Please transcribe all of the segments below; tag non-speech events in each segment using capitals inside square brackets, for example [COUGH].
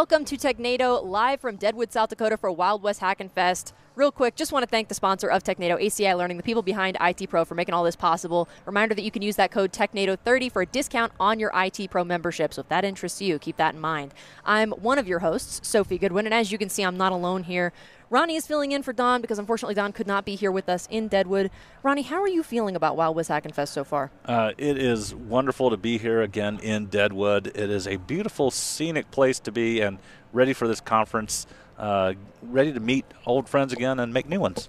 Welcome to Technado, live from Deadwood, South Dakota for Wild West Hackin' Fest. Real quick, just want to thank the sponsor of Technado, ACI Learning, the people behind IT Pro for making all this possible. Reminder that you can use that code Technado30 for a discount on your IT Pro membership. So if that interests you, keep that in mind. I'm one of your hosts, Sophie Goodwin, and as you can see, I'm not alone here. Ronnie is filling in for Don because unfortunately Don could not be here with us in Deadwood. Ronnie, how are you feeling about Wild West Hack Fest so far? Uh, it is wonderful to be here again in Deadwood. It is a beautiful, scenic place to be and ready for this conference, uh, ready to meet old friends again and make new ones.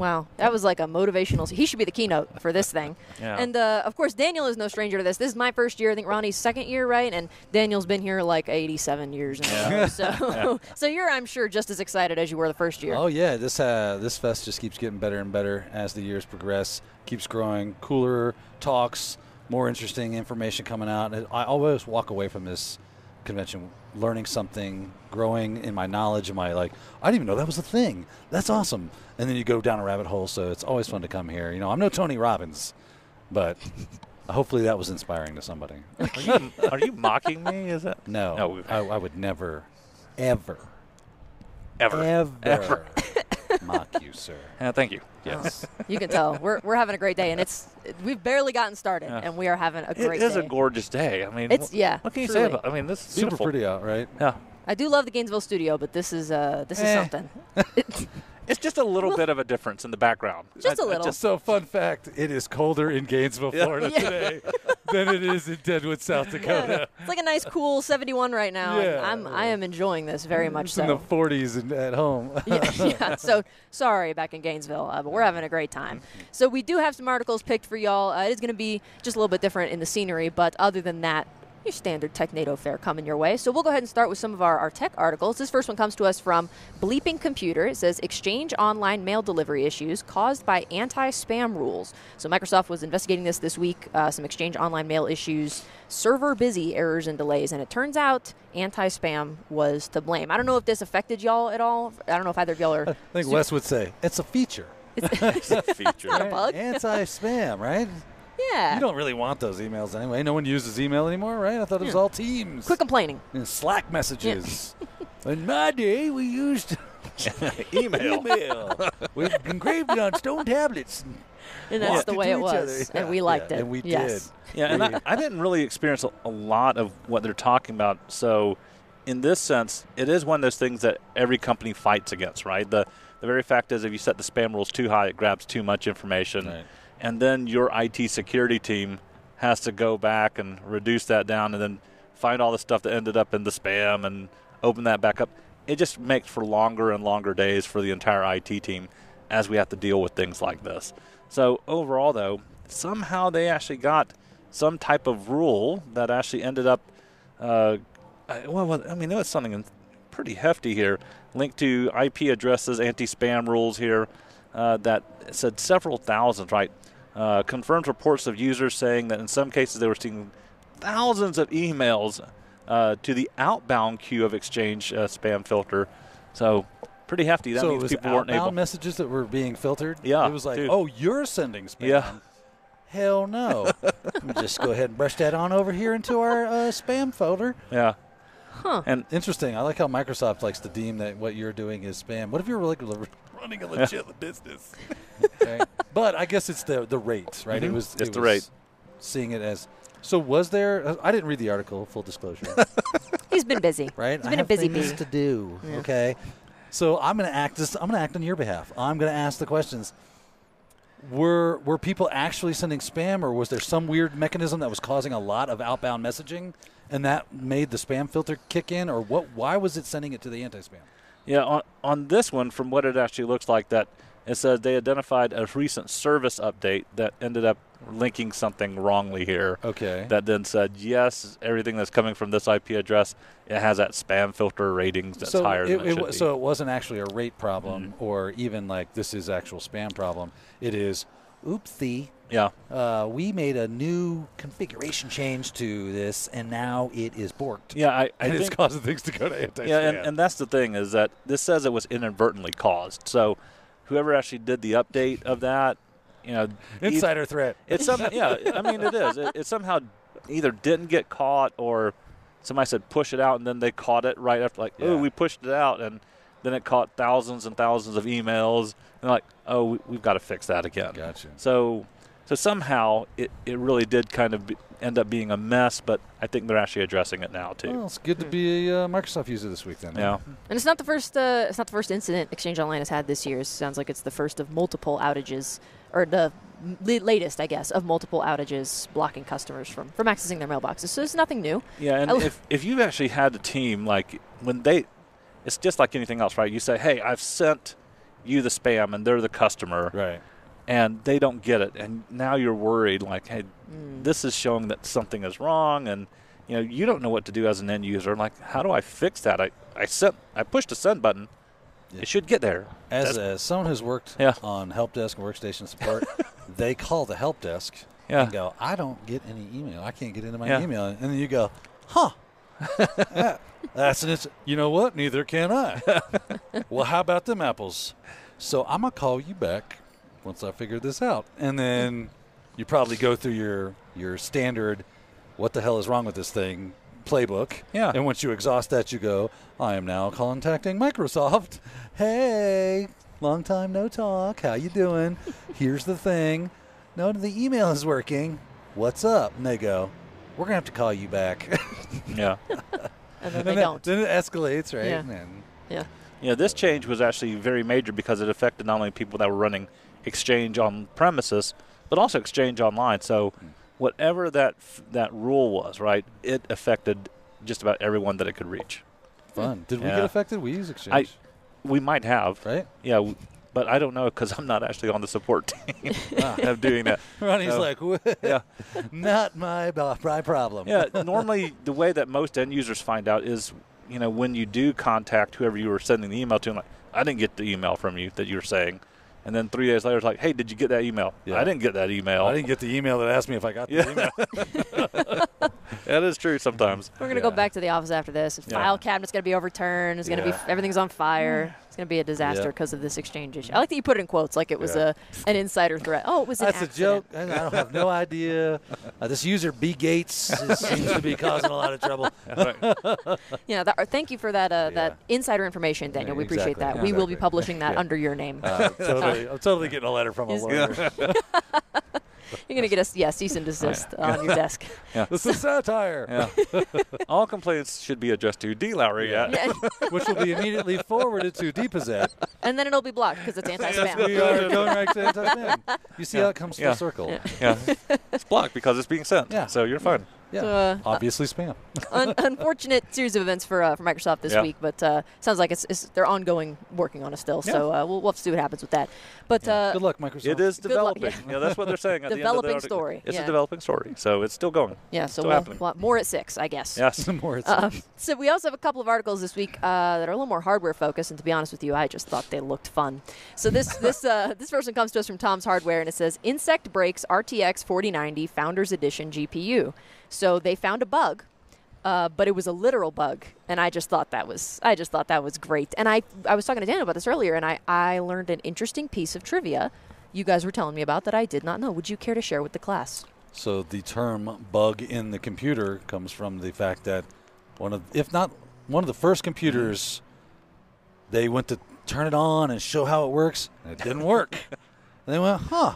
Wow, that was like a motivational. He should be the keynote for this thing. [LAUGHS] Yeah. And uh, of course, Daniel is no stranger to this. This is my first year. I think Ronnie's second year, right? And Daniel's been here like 87 years now. [LAUGHS] So, [LAUGHS] so you're, I'm sure, just as excited as you were the first year. Oh yeah, this uh, this fest just keeps getting better and better as the years progress. Keeps growing, cooler talks, more interesting information coming out. I always walk away from this convention learning something, growing in my knowledge and my like. I didn't even know that was a thing. That's awesome. And then you go down a rabbit hole. So it's always fun to come here. You know, I'm no Tony Robbins, but [LAUGHS] hopefully that was inspiring to somebody. Are you, are you mocking me? Is that No, No. I, I would never, ever, ever? ever, Ever. [LAUGHS] mock you, sir. Yeah, [LAUGHS] thank you. Yes. [LAUGHS] You can tell we're, we're having a great day, and it's we've barely gotten started, Yeah. and we are having a it great is day. a gorgeous day. I mean, It's- wh- yeah, What can you truly. say about? I mean, this is Super pretty out, right? Yeah. I do love the Gainesville studio, but this is uh, this is Eh. something. [LAUGHS] It's just a little bit of a difference in the background. Just a a little. So, fun fact: it is colder in Gainesville, Florida Yeah. today than it is in Deadwood, South Dakota. It's like a nice, cool 71 right now. Yeah. I'm I am enjoying this very much It's so. in the 40s and at home. [LAUGHS] yeah, yeah. So sorry back in Gainesville, uh, but we're having a great time. So we do have some articles picked for y'all. Uh, it is going to be just a little bit different in the scenery, but other than that, your standard Technado fare coming your way. So we'll go ahead and start with some of our, our tech articles. This first one comes to us from Bleeping Computer. It says Exchange online mail delivery issues caused by anti-spam rules. So Microsoft was investigating this this week. Uh, some Exchange online mail issues, server busy errors and delays, and it turns out anti-spam was to blame. I don't know if this affected y'all at all. I don't know if either of y'all are. [LAUGHS] I think Wes would say it's a feature. [LAUGHS] feature. not a bug. Anti-spam, right? Yeah. You don't really want those emails anyway. No one uses email anymore, right? I thought it was Yeah. all Teams. Quit complaining. and Slack messages. In my day, we used [LAUGHS] Email. email. we engraved it on stone tablets. And that's the way it was. other. And we liked yeah, it. And we yes. Yeah, and I, I didn't really experience a, a lot of what they're talking about. So, in this sense, it is one of those things that every company fights against, right? The the very fact is, if you set the spam rules too high, it grabs too much information, Right. And then your IT security team has to go back and reduce that down, and then find all the stuff that ended up in the spam and open that back up. It just makes for longer and longer days for the entire IT team as we have to deal with things like this. So overall, though, somehow they actually got some type of rule that actually ended up. Uh, well, I mean, it was something pretty hefty here, linked to IP addresses, anti-spam rules here, uh, that said several thousands. Right, uh, confirmed reports of users saying that in some cases they were seeing thousands of emails uh, to the outbound queue of Exchange uh, spam filter. So pretty hefty. That so it means was people weren't outbound able. messages that were being filtered. Yeah, it was like, dude. oh, you're sending spam. Yeah. Hell no. [LAUGHS] Let me just go ahead and brush that on over here into our uh, spam folder. Yeah. Huh. And Interesting. I like how Microsoft likes to deem that what you're doing is spam. What if you're really running a legit [LAUGHS] business? okay. But I guess it's the the rate, right? It Mhm. was It's it the was rate. Seeing it as so. Was there? uh, I didn't read the article. Full disclosure. [LAUGHS] He's been busy. right? He's I been a have busy things bee. to do. Yeah. Okay. So I'm going to act this. I'm going to act on your behalf. I'm going to ask the questions. Were were people actually sending spam, or was there some weird mechanism that was causing a lot of outbound messaging, and that made the spam filter kick in, or what? Why was it sending it to the anti-spam? Yeah, on, on this one, from what it actually looks like, that it says they identified a recent service update that ended up linking something wrongly here. Okay. That then said, yes, everything that's coming from this IP address, it has that spam filter ratings that's so higher it, than it, it be. so it wasn't actually a rate problem, Mm-hmm. or even like this is actual spam problem. It is, oopsie. yeah, Uh, we made a new configuration change to this, and now it is borked. yeah, I, I and it's think causing things to go to anti-spam. Yeah, and, and that's the thing is that this says it was inadvertently caused. So whoever actually did the update of that, you know, e- Insider threat. It's some, yeah. I mean, it is. It, it somehow either didn't get caught or somebody said push it out, and then they caught it right after, like, oh, we pushed it out, and then it caught thousands and thousands of emails, and like, oh, we, we've got to fix that again. Gotcha. So, so somehow it, it really did kind of be, end up being a mess, but I think they're actually addressing it now too. Well, it's good to be a uh, Microsoft user this week then. yeah. And it's not the first. Uh, it's not the first incident Exchange Online has had this year. It sounds like it's the first of multiple outages, or the l- latest, I guess, of multiple outages blocking customers from from accessing their mailboxes. So it's nothing new. Yeah, and I- if, if you've actually had a team like when they, it's just like anything else, right? You say, hey, I've sent you the spam, and they're the customer, Right. and they don't get it, and now you're worried, like, hey, mm. this is showing that something is wrong, and you know you don't know what to do as an end user. Like, how do I fix that? I I sent, I pushed a send button. Yeah. It should get there. As, That's- as someone who's worked Yeah. on help desk and workstation support, [LAUGHS] they call the help desk Yeah. and go, I don't get any email. I can't get into my Yeah. email. And then you go, huh. [LAUGHS] That's an you know what? Neither can I. [LAUGHS] well, how about them apples? So I'm gonna call you back once I figure this out, and then you probably go through your your standard, what the hell is wrong with this thing playbook. Yeah. And once you exhaust that, you go, I am now contacting Microsoft. [LAUGHS] Hey, long time no talk. How you doing? Here's the thing. No, the email is working. What's up? And they go, we're gonna have to call you back. Yeah. [LAUGHS] And then And they then- don't. Then it escalates, right? Yeah. And Yeah. Yeah, this change was actually very major because it affected not only people that were running Exchange on premises, but also Exchange online. So, hmm. whatever that f- that rule was, right, it affected just about everyone that it could reach. fun. Hmm. Did we get affected? We use Exchange, I, We might have, right? yeah, w- but I don't know because I'm not actually on the support [LAUGHS] team Ah. of doing that. [LAUGHS] Ronnie's Oh. like, Yeah, [LAUGHS] not my my problem. yeah. Normally, the way that most end users find out is, you know, when you do contact whoever you were sending the email to, and like, I didn't get the email from you that you were saying. And then three days later, it's like, hey, did you get that email? Yeah. I didn't get that email. I didn't get the email that asked me if I got the Yeah. email. That is true sometimes. We're gonna go back to the office after this. Yeah. File cabinet's gonna be overturned. It's gonna be everything's on fire. It's gonna be a disaster Yeah. because of this exchange issue. I like that you put it in quotes, like it was Yeah. a an insider threat. Oh, it was an That's a joke. I I don't have no idea. Uh, this user B Gates seems to be [LAUGHS] causing a lot of trouble. [LAUGHS] Yeah, that, uh, thank you for that uh, that insider information, Daniel. Yeah, we appreciate exactly. that. We will be publishing that Yeah. under your name. Uh, [LAUGHS] totally, I'm totally getting a letter from a lawyer. You're gonna get us, yeah, cease and desist [LAUGHS] on your desk. [LAUGHS] This is satire, Yeah. [LAUGHS] All complaints should be addressed to D. Lowrie. Yeah. Yeah. Yeah, which will be immediately forwarded to D. Pezet. and then it'll be blocked because it's anti-spam. are going right to anti-spam. You see Yeah. how it comes full Yeah. circle? yeah. It's blocked because it's being sent. Yeah. So you're fine. Yeah. So, uh, Obviously spam. [LAUGHS] un- unfortunate series of events for uh, for Microsoft this Yeah. week, but uh, sounds like it's, it's they're ongoing, working on it still. So uh, we'll, we'll have to see what happens with that. But uh, Good luck, Microsoft. It is Good luck, developing. yeah. that's what they're saying. At the end of the Developing story, It's yeah. a developing story. So it's still going. yeah, so Still we'll, happening. we'll more at six, I guess. Yes. [LAUGHS] More it's- Um, so we also have a couple of articles this week uh, that are a little more hardware focused, and to be honest with you, I just thought they looked fun. So this [LAUGHS] this uh, this person comes to us from Tom's Hardware, and it says Insect Breaks RTX 4090 Founders Edition GPU. So they found a bug. Uh, but it was a literal bug, and I just thought that was I just thought that was great. And I I was talking to Daniel about this earlier, and I I learned an interesting piece of trivia you guys were telling me about that I did not know. Would you care to share with the class? So the term bug in the computer comes from the fact that one of, if not one of the first computers, they went to turn it on and show how it works, and it didn't work. [LAUGHS] and they went, huh,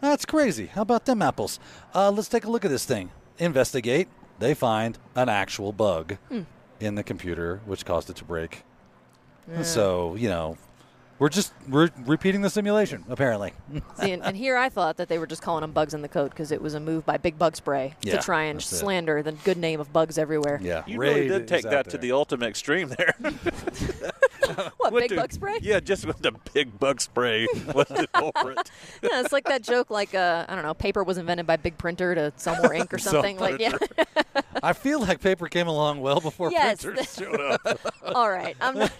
that's crazy. How about them apples? Uh, let's take a look at this thing. Investigate. They find an actual bug hmm. in the computer, which caused it to break. So, you know, we're just we're repeating the simulation, apparently. [LAUGHS] See, and, and here I thought that they were just calling them bugs in the code because it was a move by Big Bug Spray Yeah, to try and that's it. slander the good name of bugs everywhere. yeah. You really did take is out that to the ultimate extreme there. [LAUGHS] [LAUGHS] What, Went Big to- Bug Spray? Yeah, just with the big bug spray was the culprit. Yeah, it's like that joke like, uh, I don't know, paper was invented by Big Printer to sell more ink or something. like, yeah. I feel like paper came along well before Yes. printers showed up. All right. I'm not,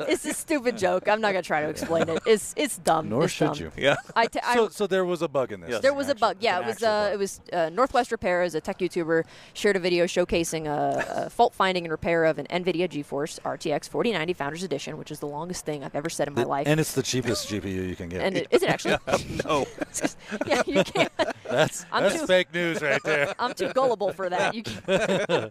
it's a stupid joke. I'm not going to try to explain it. It's it's dumb. Nor It's should dumb. you. Yeah. I t- I- So, so there was a bug in this. Yes. There thing, was a actually. bug. Yeah, it was. actual Uh, bug. it was uh, Northwest Repair, as a tech YouTuber, shared a video showcasing a, a fault finding and repair of an NVIDIA GeForce RTX 4090 Founders Edition, which is the longest thing I've ever said in my The- life. And it's the cheapest GPU you can get. And it, is it actually? [LAUGHS] No. [LAUGHS] yeah, you can't. That's I'm that's too- fake news right there. [LAUGHS] I'm too gullible for that. You can-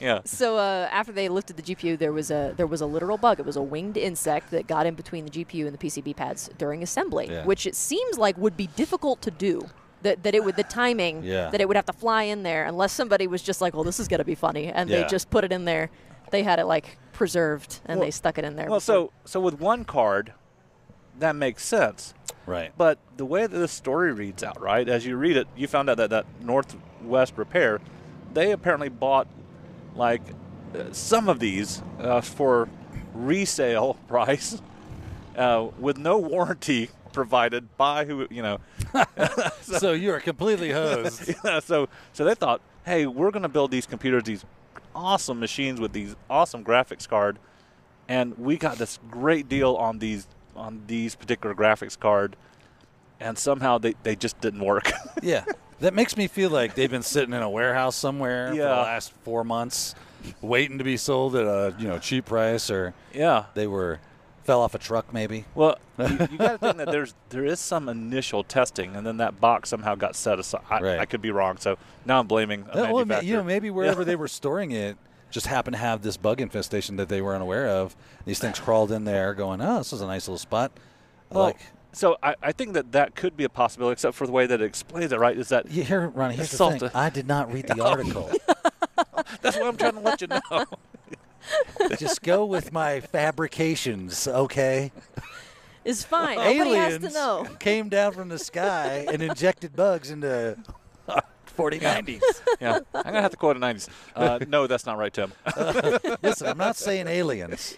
Yeah. So uh, after they lifted the GPU, there was a there was a literal bug. It was a winged insect that got in between the GPU and the PCB pads during assembly, Yeah. which it seems like would be difficult to do. That, that it would the timing Yeah. that it would have to fly in there unless somebody was just like, well, this is gonna be funny, and Yeah. they just put it in there. They had it like preserved and Well- they stuck it in there. Well, before- so so with one card, that makes sense. Right. But the way that this story reads out, right? As you read it, you found out that that Northwest Repair, they apparently bought like uh, some of these uh, for resale [LAUGHS] price uh, with no warranty provided by who you know. [LAUGHS] so you are completely hosed. [LAUGHS] Yeah, so so they thought, hey, we're going to build these computers, these awesome machines with these awesome graphics card, and we got this great deal on these on these particular graphics card, and somehow they, they just didn't work. [LAUGHS] yeah. That makes me feel like they've been sitting in a warehouse somewhere for the last four months, waiting to be sold at a you know cheap price, or yeah. they were fell off a truck maybe. Well, [LAUGHS] you, you got to think that there's there is some initial testing, and then that box somehow got set aside. I, Right. I could be wrong, so now I'm blaming a well, you know, maybe wherever they were storing it just happened to have this bug infestation that they weren't aware of. These things crawled in there, going, "Oh, this is a nice little spot." Well, like, so I, I think that that could be a possibility, except for the way that it explains it. Right? Is that you hear, Ronnie? Here's the thing: I did not read the [LAUGHS] oh, article. [LAUGHS] that's what I'm trying to let you know. Just go with my fabrications, okay? it's fine. Nobody has Aliens to know. came down from the sky and injected bugs into 4090s. yeah, I'm gonna have to quote a '90s. Uh, no, that's not right, Tim. [LAUGHS] Listen, I'm not saying aliens,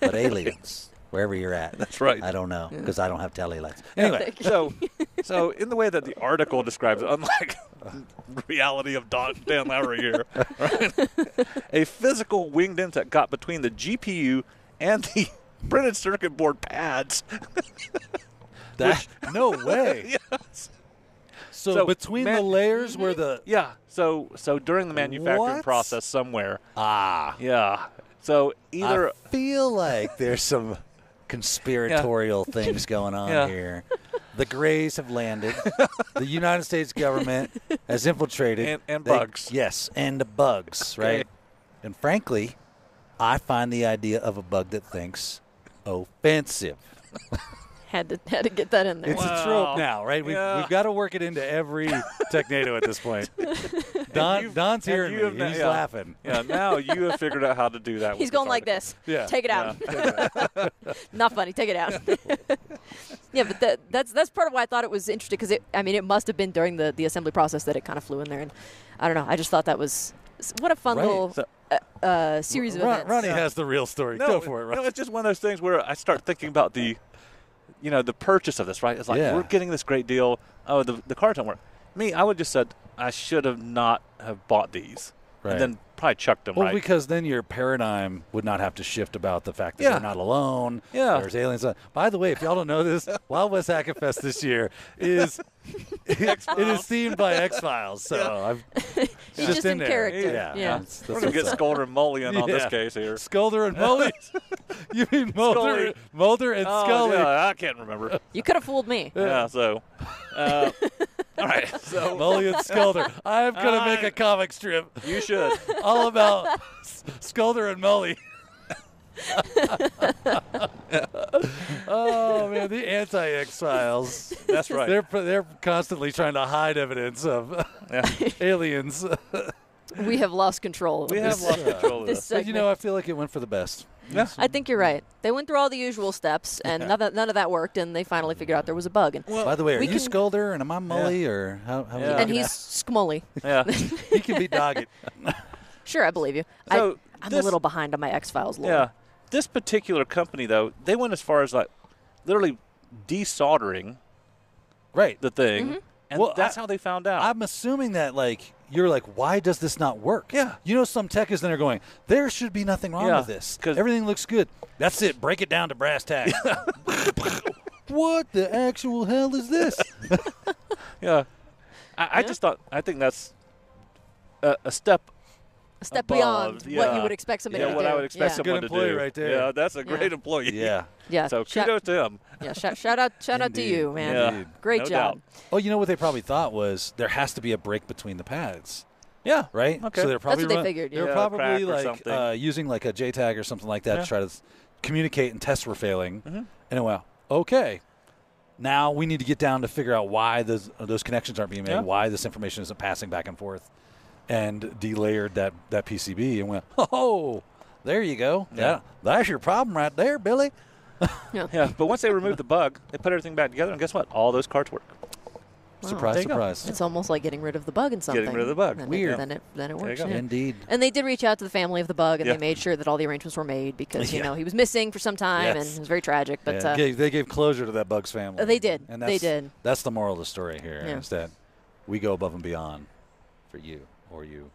but aliens, wherever you're at. That's right. I don't know because I don't have telly lights. Anyway, so, [LAUGHS] so in the way that the article describes it, unlike [LAUGHS] reality of Don, Dan Lowrie here, right? a physical winged insect got between the GPU and the [LAUGHS] printed circuit board pads. that, no way. yes. So, So, between man- the layers where the Yeah. So, so during the manufacturing What? process somewhere. ah, Yeah. So either I feel like there's some conspiratorial things going on [LAUGHS] Yeah. here. The Greys have landed. the [LAUGHS] United States government has infiltrated. And- and They- bugs. Yes, and the bugs, right? Okay. And frankly, I find the idea of a bug that thinks offensive. [LAUGHS] Had to had to get that in there. It's a Wow. trope now, right? We've, Yeah. we've got to work it into every Technado at this point. [LAUGHS] Don, you've- Don's and hearing you me. have not- He's yeah. laughing. yeah. [LAUGHS] Now you have figured out how to do that. He's going like this. Yeah. Take it out. Yeah. [LAUGHS] Not funny. Take it out. yeah, but that, that's that's part of why I thought it was interesting because it. I mean, it must have been during the the assembly process that it kind of flew in there, and I don't know. I just thought that was what a fun Right. little So- uh, uh, series of Ron- events. Ronnie has the real story. No, Go for it, Ron. no, it's just one of those things where I start thinking about the, you know, the purchase of this. Right? It's like Yeah. we're getting this great deal. Oh, the the cards don't work. Me, I would just said I should have not have bought these, Right. and then probably chucked them. Well, right? because then your paradigm would not have to shift about the fact that Yeah. they're not alone. Yeah. There's aliens. By the way, if y'all don't know this, [LAUGHS] Wild West Hackin' Fest this year is [LAUGHS] it is themed by [LAUGHS] X Files. So I've He's just, just in, in there. character. Yeah, Yeah. that's- that's we're gonna get what's up. Scolder and Mullion on this case here. Scolder and Mully. you mean Mulder, Scully. Mulder and Oh, Scully? yeah, I can't remember. You could have fooled me. yeah, so. Uh, all right, [LAUGHS] so [LAUGHS] Mully and Sculder. I'm gonna make a comic strip you should. [LAUGHS] all about S- Sculder and Mully. oh man, the anti-exiles. That's right. They're they're constantly trying to hide evidence of Yeah. aliens. We have lost control. of We have this, lost control of this this. but you know, I feel like it went for the best. Yeah. I think you're right. They went through all the usual steps, and none, of, none of that worked, and they finally figured out there was a bug. And, By the way, are we you can- Sculder and am I Mully or how? how Yeah. and he's [LAUGHS] Skmully. Yeah. he can be dogged. [LAUGHS] Sure, I believe you. So I, I'm this- a little behind on my X Files lore. Yeah. This particular company, though, they went as far as like literally desoldering right. the thing, Mm-hmm. and Well, that's I- how they found out. I'm assuming that like you're like, why does this not work? Yeah. You know, some tech is in there going, there should be nothing wrong Yeah, with this. 'cause- Everything looks good. That's it. Break it down to brass tacks. [LAUGHS] what the actual hell is this? [LAUGHS] yeah. I, I Yeah. just thought I think that's a, a step a step above, beyond what you would expect somebody yeah, to what do. I would expect yeah. someone Good to employee do. right there. Yeah, that's a great Yeah. employee. Yeah. [LAUGHS] Yeah. So shout, kudos to him. yeah, shout, shout out, shout out to you, man. Yeah. Great No job. doubt. Oh, you know what they probably thought was there has to be a break between the pads. Yeah. right? Okay. So they're probably what they run- figured, They're yeah. probably like uh, using like a JTAG or something like that Yeah. to try to communicate and test were failing. Mhm. And it went okay. Now we need to get down to figure out why those those connections aren't being made, Yeah. why this information isn't passing back and forth, and delayered that that PCB and went, [LAUGHS] oh, there you go. Yeah. Yeah, that's your problem right there, Billy. [LAUGHS] Yeah, yeah. but once they removed the bug, they put everything back together, and guess what? All those cards work. Wow. Surprise, There you go. surprise. It's almost like getting rid of the bug in something. Getting rid of the bug. Then Weird. It, then it then it works. yeah. Indeed. And they did reach out to the family of the bug, and Yeah. they made sure that all the arrangements were made because you Yeah. know he was missing for some time, Yes. and it was very tragic. But Yeah, uh, gave- they gave closure to that Bugs family. Uh, they did. And They that's, did. That's the moral of the story here. Yeah. Is that we go above and beyond for you or you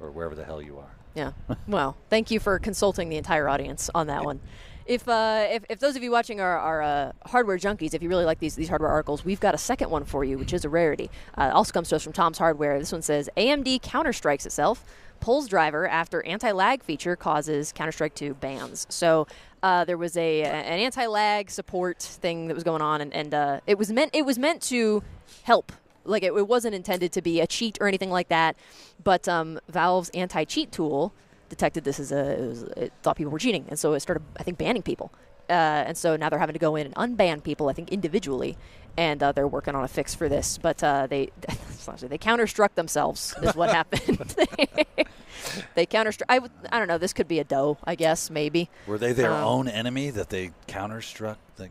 or wherever the hell you are. Yeah. [LAUGHS] Well, thank you for consulting the entire audience on that one. If, uh, if, if those of you watching are, are uh, hardware junkies, if you really like these, these hardware articles, we've got a second one for you, which is a rarity. Uh, also comes to us from Tom's Hardware. This one says AMD counter strikes itself, pulls driver after anti lag feature causes Counter Strike 2 bans. So uh, there was a an anti lag support thing that was going on, and, and uh, it was meant it was meant to help like it, it wasn't intended to be a cheat or anything like that but um, valve's anti-cheat tool detected this as a it, was, it thought people were cheating and so it started i think banning people uh, and so now they're having to go in and unban people i think individually and uh, they're working on a fix for this but uh, they [LAUGHS] they counter-struck themselves is what [LAUGHS] happened [LAUGHS] they counter I, I don't know this could be a doe i guess maybe Were they their Um, own enemy that they counterstruck? Like,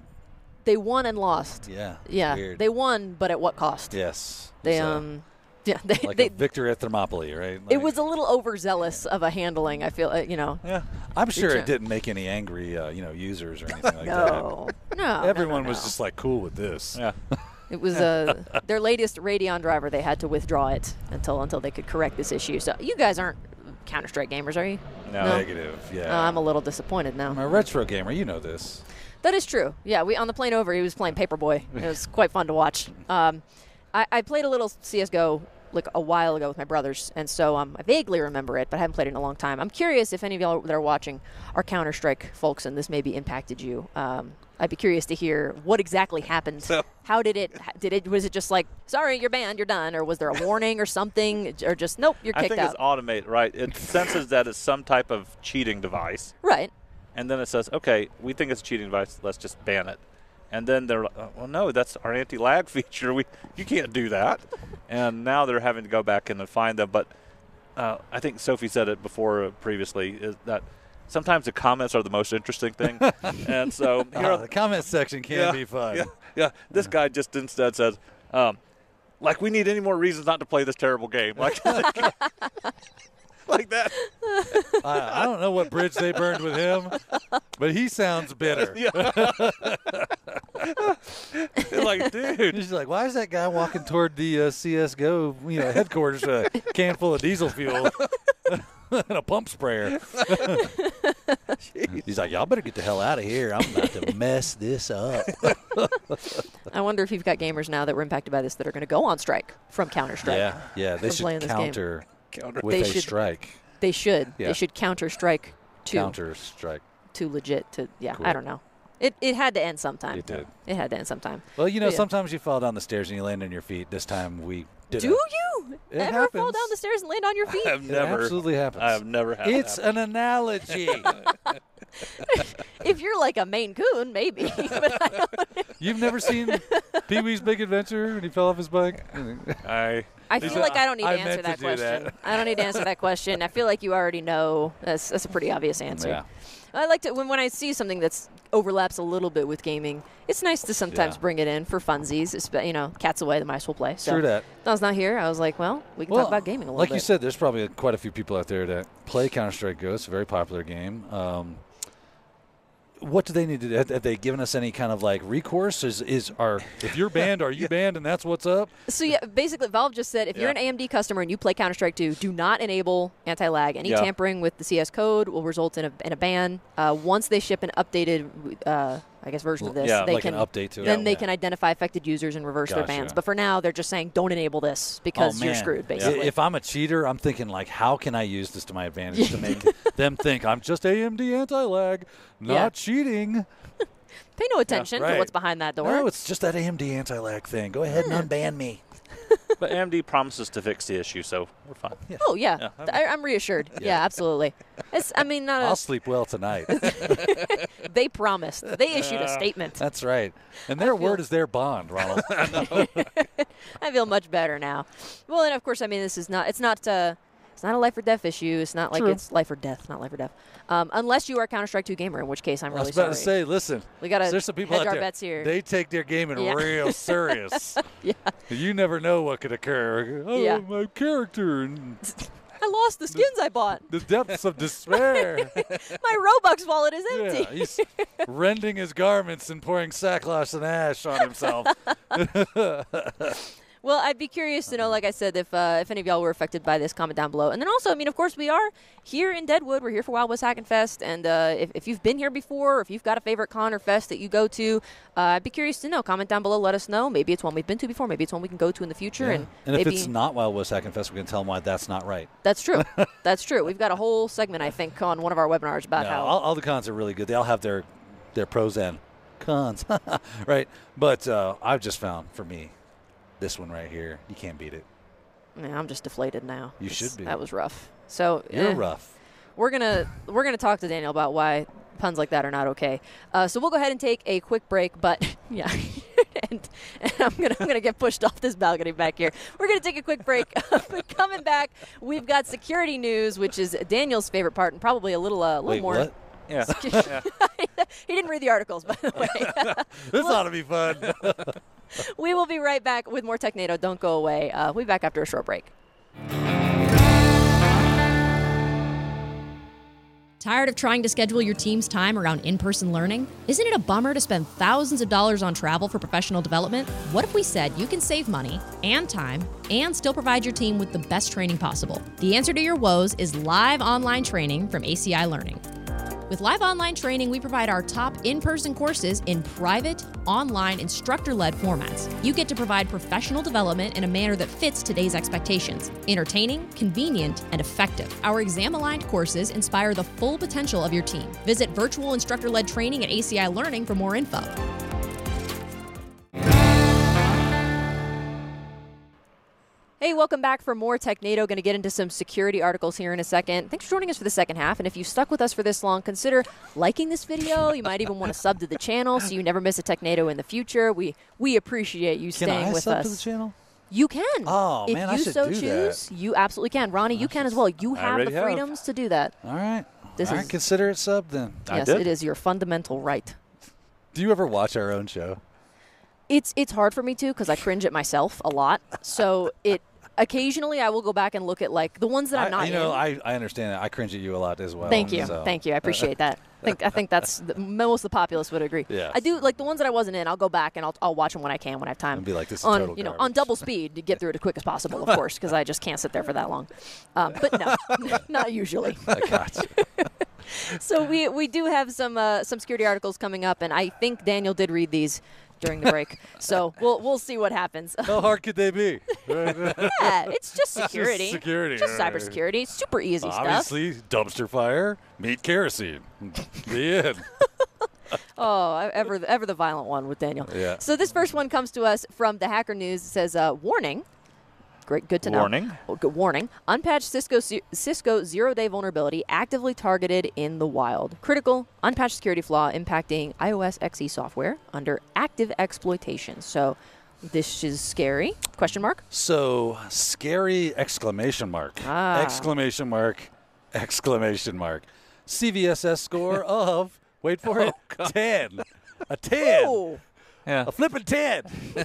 they won and lost yeah. yeah Weird. they won but at what cost yes. they um [LAUGHS] yeah they, like they a victor at Thermopylae, right? it was a little overzealous of a handling. I feel, uh, you know. Yeah. I'm sure it didn't make any angry, uh, you know, users or anything like [LAUGHS] No, no. that. no, Everyone no, was no. just like cool with this. Yeah. [LAUGHS] It was uh, their latest Radeon driver. They had to withdraw it until until they could correct this issue. So you guys aren't Counter Strike gamers, are you? No. No. Negative. Yeah. Uh, I'm a little disappointed now. I'm a retro gamer. You know this. That is true. Yeah, we on the plane over, he was playing Paperboy. It was [LAUGHS] quite fun to watch. Um, I, I played a little CS:GO like a while ago with my brothers, and so um, I vaguely remember it, but I haven't played it in a long time. I'm curious if any of y'all that are watching are Counter Strike folks, and this maybe impacted you. Um, I'd be curious to hear what exactly happened. So- How did it? Did it? Was it just like, sorry, you're banned, you're done, or was there a warning or something, or just nope, you're kicked? I kicked think out? it's automated, right? It senses that it's some type of cheating device, right. And then it says, "Okay, we think it's a cheating device. Let's just ban it." And then they're like, oh, "Well, no, that's our anti-lag [LAUGHS] feature. We you can't do that." and now they're having to go back in and find them. But uh, I think Sophie said it before uh, previously is that sometimes the comments are the most interesting thing, [LAUGHS] and so Ah, the comment section can yeah, be fun. Yeah, yeah. This guy just instead says, um, "Like we need any more reasons not to play this terrible game." Like, [LAUGHS] [LAUGHS] like that. I, I don't know what bridge they burned with him, but he sounds bitter. [LAUGHS] It's like, dude. He's like, why is that guy walking toward the uh, CS:GO, you know, headquarters, with a can full of diesel fuel [LAUGHS] and a pump sprayer? He's like, y'all better get the hell out of here. I'm about to mess this up. I wonder if you've got gamers now that were impacted by this that are going to go on strike from Counter Strike. Yeah, yeah. They For playing should this game. counter Counter. with They a should- strike. They should. Yeah. They should Counter Strike to Counter strike. to legit to yeah. Cool. I don't know. It it had to end sometime. It did. It had to end sometime. Well, you know, Yeah. sometimes you fall down the stairs and you land on your feet. This time we did. Do you It ever fall down the stairs and land on your feet? I have It never. absolutely happens. I have never had. It's that an analogy. [LAUGHS] if you're like a Maine Coon, maybe. [LAUGHS] but You've never seen Pee Wee's Big Adventure when he fell off his bike? I. I feel like I don't need to "I answer that to question. that." I don't need to answer that question. I feel like you already know. That's that's a pretty obvious answer. Yeah. I like to when when I see something that's overlaps a little bit with gaming. It's nice to sometimes Yeah. bring it in for funsies. espe- You know, cats away, the mice will play. So True that. Don's not here. I was like, well, we can Well, talk about gaming a little like bit. you said, there's probably quite a few people out there that play Counter Strike Go. It's a very popular game. Um, what do they need to do? Have, have they given us any kind of like recourse? Is is are if you're banned, are you [LAUGHS] banned, and that's what's up? So yeah, basically, Valve just said if you're an AMD customer and you play Counter Strike 2, do not enable anti-lag. Any Yeah. tampering with the CS code will result in a, in a ban. Uh, once they ship an updated, uh, I guess, version of this, Yeah, they like can an update to it. then they Yeah. can identify affected users and reverse their bans. But for now, they're just saying don't enable this because oh, you're screwed, I- basically. If I'm a cheater, I'm thinking like, how can I use this to my advantage to make [LAUGHS] them think I'm just AMD anti-lag, not Yeah. cheating? [LAUGHS] Pay no attention to right. what's behind that door. No, it's just that AMD anti-lag thing. Go ahead and unban me. [LAUGHS] But AMD promises to fix the issue, so we're fine. oh yeah, Yeah. I, I'm reassured. yeah. absolutely. It's, I mean, not I'll a, sleep well tonight. [LAUGHS] they promised. They issued a statement. That's right. And their word is their bond, Ronald. [LAUGHS] I feel much better now. Well, and of course, I mean, this is not. It's not. Uh, it's not a life or death issue. It's not like True. it's life or death. Not life or death. Um, unless you are a Counter Strike 2 gamer, in which case I'm I really sorry. I was about sorry. to say, listen, We gotta there's some people hedge out our there. bets here. They take their gaming Yeah. real [LAUGHS] serious. [LAUGHS] yeah, You never know what could occur. Oh, Yeah. my character [LAUGHS] I lost the skins I bought. the depths of despair. My Robux wallet is empty. yeah, he's rending his garments and pouring sackcloth and ash on himself. Well, I'd be curious to know, like I said, if uh, if any of y'all were affected by this, comment down below. And then also, I mean, of course, we are here in Deadwood. We're here for Wild West Hackin' Fest, and uh, if, if you've been here before, or if you've got a favorite con or fest that you go to, uh, I'd be curious to know. Comment down below. Let us know. Maybe it's one we've been to before. Maybe it's one we can go to in the future. And, and if it's not Wild West Hackin' Fest, we can tell them why that's not right. that's true. [LAUGHS] that's true. We've got a whole segment, I think, on one of our webinars about No, how. all, all the cons are really good. They all have their their pros and cons, [LAUGHS] right? But uh, I've just found for me, this one right here, you can't beat it. Man, I'm just deflated now. You should be. That was rough. So You're eh. rough. we're gonna we're gonna talk to Daniel about why puns like that are not okay. Uh, so we'll go ahead and take a quick break, but [LAUGHS] yeah, [LAUGHS] and, and I'm gonna I'm gonna get pushed off this balcony back here. We're gonna take a quick break. [LAUGHS] but coming back, we've got security news, which is Daniel's favorite part, and probably a little uh, a little Wait, more. what? Yeah. he didn't read the articles, by the way. This ought to be fun. [LAUGHS] we will be right back with more Technado. Don't go away. Uh, we'll be back after a short break. Tired of trying to schedule your team's time around in person learning? Isn't it a bummer to spend thousands of dollars on travel for professional development? What if we said you can save money and time and still provide your team with the best training possible? The answer to your woes is live online training from ACI Learning. With live online training, we provide our top in person courses in private, online, instructor led formats. You get to provide professional development in a manner that fits today's expectations entertaining, convenient, and effective. Our exam aligned courses inspire the full potential of your team. Visit virtual instructor led training at ACI Learning for more info. Hey, welcome back for more Technado. Going to get into some security articles here in a second. Thanks for joining us for the second half. And if you've stuck with us for this long, consider liking this video. You might even want to sub to the channel so you never miss a Technado in the future. We we appreciate you staying Can staying I with sub us. to the channel? You can. Oh, if man, I you should so do that. choose, you absolutely can. Ronnie, you can as well. You I have the already have. freedoms to do that. All right. This All right, is- consider it sub then. I yes, did. it is your fundamental right. Do you ever watch our own show? It's it's hard for me to because I cringe at myself a lot. So it occasionally I will go back and look at like the ones that I'm I, not you know, in. I, I understand that. I cringe at you a lot as well. Thank you, so- thank you. I appreciate that. I [LAUGHS] think I think that's the, most of the populace would agree. Yeah. I do like the ones that I wasn't in. I'll go back and I'll, I'll watch them when I can when I have time. And be like, this is on total you know on double speed to get [LAUGHS] through it as quick as possible, of course, because I just can't sit there for that long. Um, but no, [LAUGHS] not usually. I got you. So we we do have some uh, some security articles coming up, and I think Daniel did read these during the break. so we'll we'll see what happens. How hard could they be? [LAUGHS] yeah, it's just security. security, Just right. cybersecurity. Super easy stuff. Obviously, dumpster fire, meet kerosene. [LAUGHS] the end. [LAUGHS] Oh, ever ever the violent one with Daniel. Yeah. So this first one comes to us from the Hacker News. It says, uh, "Warning." Great, good to know. Warning. Oh, good warning. Unpatched Cisco Cisco zero-day vulnerability actively targeted in the wild. Critical unpatched security flaw impacting IOS XE software under active exploitation. So this is scary. Question mark. So scary! Exclamation mark! Ah. Exclamation mark! Exclamation mark! CVSS score of wait for [LAUGHS] it ten. A ten. Oh, Yeah. A flipping ten. [LAUGHS]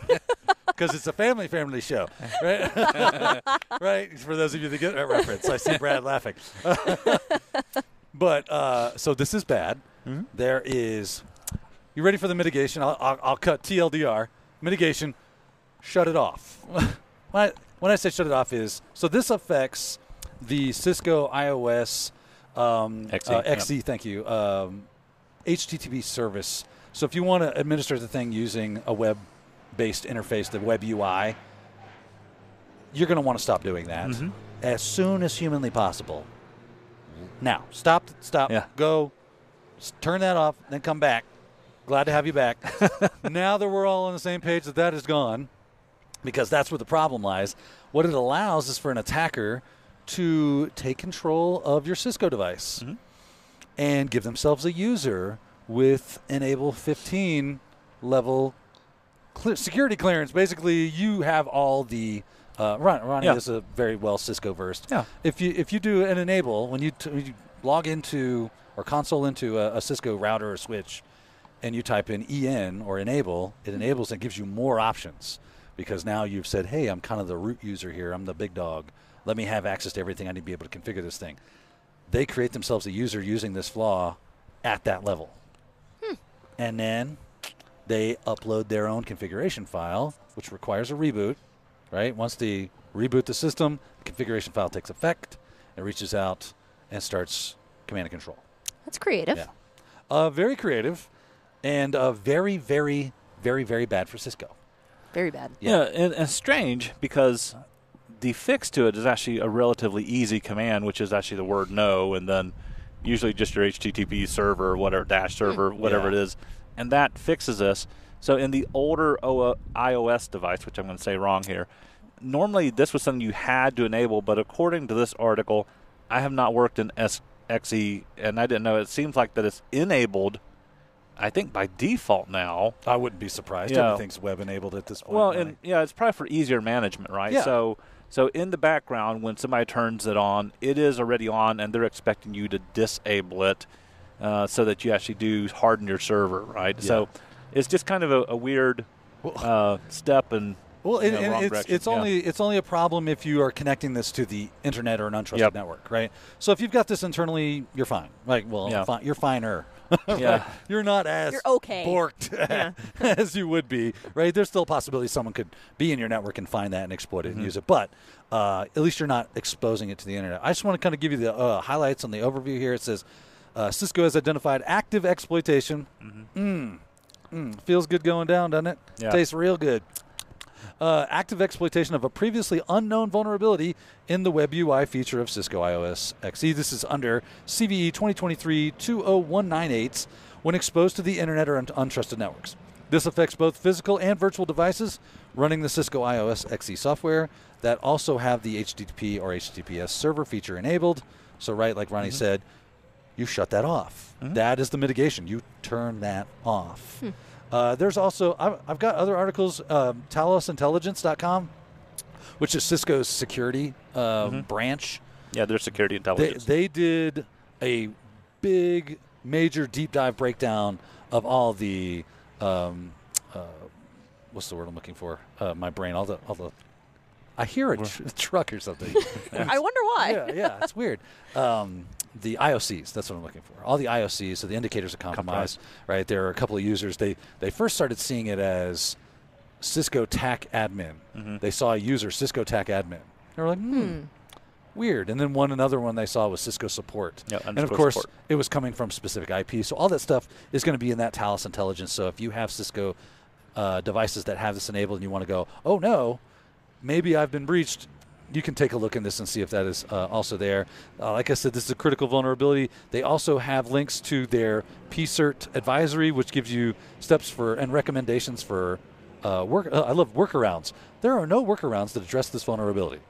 Because it's a family family show, right? [LAUGHS] right. For those of you that get that reference, I see Brad laughing. [LAUGHS] but uh, so this is bad. There is. You ready for the mitigation? I'll, I'll, I'll cut TLDR. Mitigation. Shut it off. when, I, when I say shut it off is so this affects the Cisco IOS um, XE, uh, yep. Thank you. Um, HTTP service So if you want to administer the thing using a web-based interface, the web UI, you're going to want to stop doing that Mm-hmm. as soon as humanly possible. Now, stop, stop, Yeah. go, turn that off, then come back. Glad to have you back. [LAUGHS] now that we're all on the same page that that is gone, because that's where the problem lies. What it allows is for an attacker to take control of your Cisco device and give themselves a user with enable 15 level clear, security clearance. Basically, you have all the. Uh, Ron, Ronnie Yeah. is a very well Cisco versed. Yeah. If you if you do an enable when you, t- when you log into or console into a, a Cisco router or switch, and you type in en or enable, it enables and gives you more options because now you've said, hey, I'm kind of the root user here. I'm the big dog. Let me have access to everything I need to be able to configure this thing. They create themselves a user using this flaw at that level. And then they upload their own configuration file, which requires a reboot, right? Once they reboot the system, the configuration file takes effect, it reaches out and starts command and control. That's creative. Yeah. Uh, very creative and uh, very, very, very, very bad for Cisco. Very bad. Yeah, and, and strange because the fix to it is actually a relatively easy command, which is actually the word no, and then usually just your HTTP server, or whatever dash hmm. server, whatever Yeah. it is, and that fixes this. So in the older o- IOS device, which I'm going to say wrong here, normally this was something you had to enable, but according to this article, I have not worked in S- XE, and I didn't know. It seems like that it's enabled. I think by default now. I wouldn't be surprised. Yeah. Everything's web enabled at this point. Well, right? and yeah, it's probably for easier management, right? Yeah. So, so in the background, when somebody turns it on, it is already on, and they're expecting you to disable it uh, so that you actually do harden your server, right? So, it's just kind of a, a weird uh, step and Well, you and, know, and it's, it's Yeah. only it's only a problem if you are connecting this to the internet or an untrusted Yep. network, right? So if you've got this internally, you're fine. Like, well, Yeah. fi- you're finer. [LAUGHS] Yeah. you're not as You're okay. borked [LAUGHS] [LAUGHS] as you would be, right? There's still a possibility someone could be in your network and find that and exploit it Mm-hmm. and use it, but uh, at least you're not exposing it to the internet. I just want to kind of give you the uh, highlights on the overview here. It says uh, Cisco has identified active exploitation. Mm. Mm. Feels good going down, doesn't it? Yeah. Tastes real good uh, active exploitation of a previously unknown vulnerability in the Web UI feature of Cisco IOS XE. This is under CVE 2023-20198 when exposed to the internet or un- untrusted networks. This affects both physical and virtual devices running the Cisco IOS XE software that also have the HTTP or HTTPS server feature enabled. So, right, like Ronnie mm-hmm. said, you shut that off. Mm-hmm. That is the mitigation. You turn that off. Hmm. Uh, there's also, I've, I've got other articles, um, talosintelligence.com, which is Cisco's security uh, branch. yeah, their security They, intelligence. they did a big, major deep dive breakdown of all the, um, uh, what's the word I'm looking for? Uh, my brain, all the, all the, I hear a tr- [LAUGHS] truck or something. [LAUGHS] I wonder why. yeah, yeah, it's weird. Um, the IOCs, that's what I'm looking for. All the IOCs, so the indicators of compromise, right? There are a couple of users. They they first started seeing it as Cisco TAC admin. Mm-hmm. They saw a user Cisco TAC admin. They were like, hmm, weird. And then one another one they saw was Cisco support. Yeah, and of course, support. it was coming from specific IP. So all that stuff is going to be in that Talos intelligence. So if you have Cisco uh, devices that have this enabled and you want to go, oh no, maybe I've been breached. You can take a look in this and see if that is uh, also there. Uh, like I said, this is a critical vulnerability. They also have links to their PSIRT advisory, which gives you steps for and recommendations for uh, work. Uh, I love workarounds. There are no workarounds that address this vulnerability.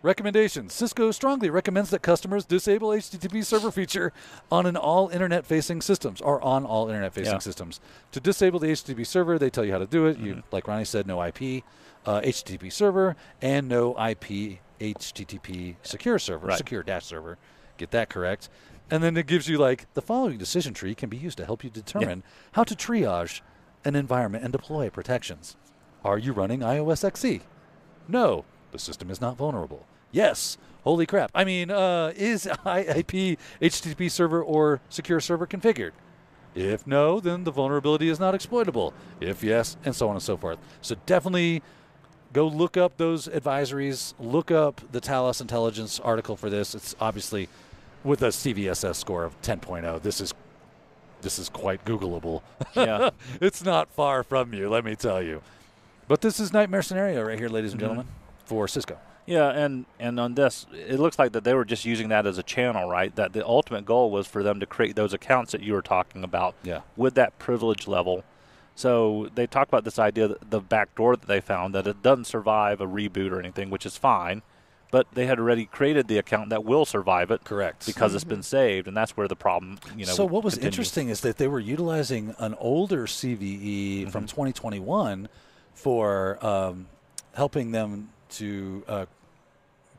Recommendations. Cisco strongly recommends that customers disable HTTP server feature on an all internet facing systems or on all internet facing Yeah. systems. To disable the HTTP server, they tell you how to do it. You, like Ronnie said, no IP, uh, HTTP server, and no IP HTTP secure server, Right. secure dash server. Get that correct. And then it gives you like the following decision tree can be used to help you determine how to triage an environment and deploy protections. Are you running IOS XE? No, the system is not vulnerable. Yes. Holy crap. I mean, uh, is [LAUGHS] IP HTTP server or secure server configured? If no, then the vulnerability is not exploitable. If yes, and so on and so forth. So definitely go look up those advisories. Look up the Talos Intelligence article for this. It's obviously with a CVSS score of 10.0. This is this is quite Googleable. Yeah. [LAUGHS] it's not far from you, let me tell you. But this is nightmare scenario right here, ladies and Mhm. gentlemen, for Cisco. Yeah, and and on this, it looks like that they were just using that as a channel, right? That the ultimate goal was for them to create those accounts that you were talking about Yeah. with that privilege level. So they talk about this idea, that the back door that they found, that it doesn't survive a reboot or anything, which is fine. But they had already created the account that will survive it Correct. because it's been saved, and that's where the problem, you know. so what was continues. interesting is that they were utilizing an older CVE from Mhm. 2021 for um, helping them to uh,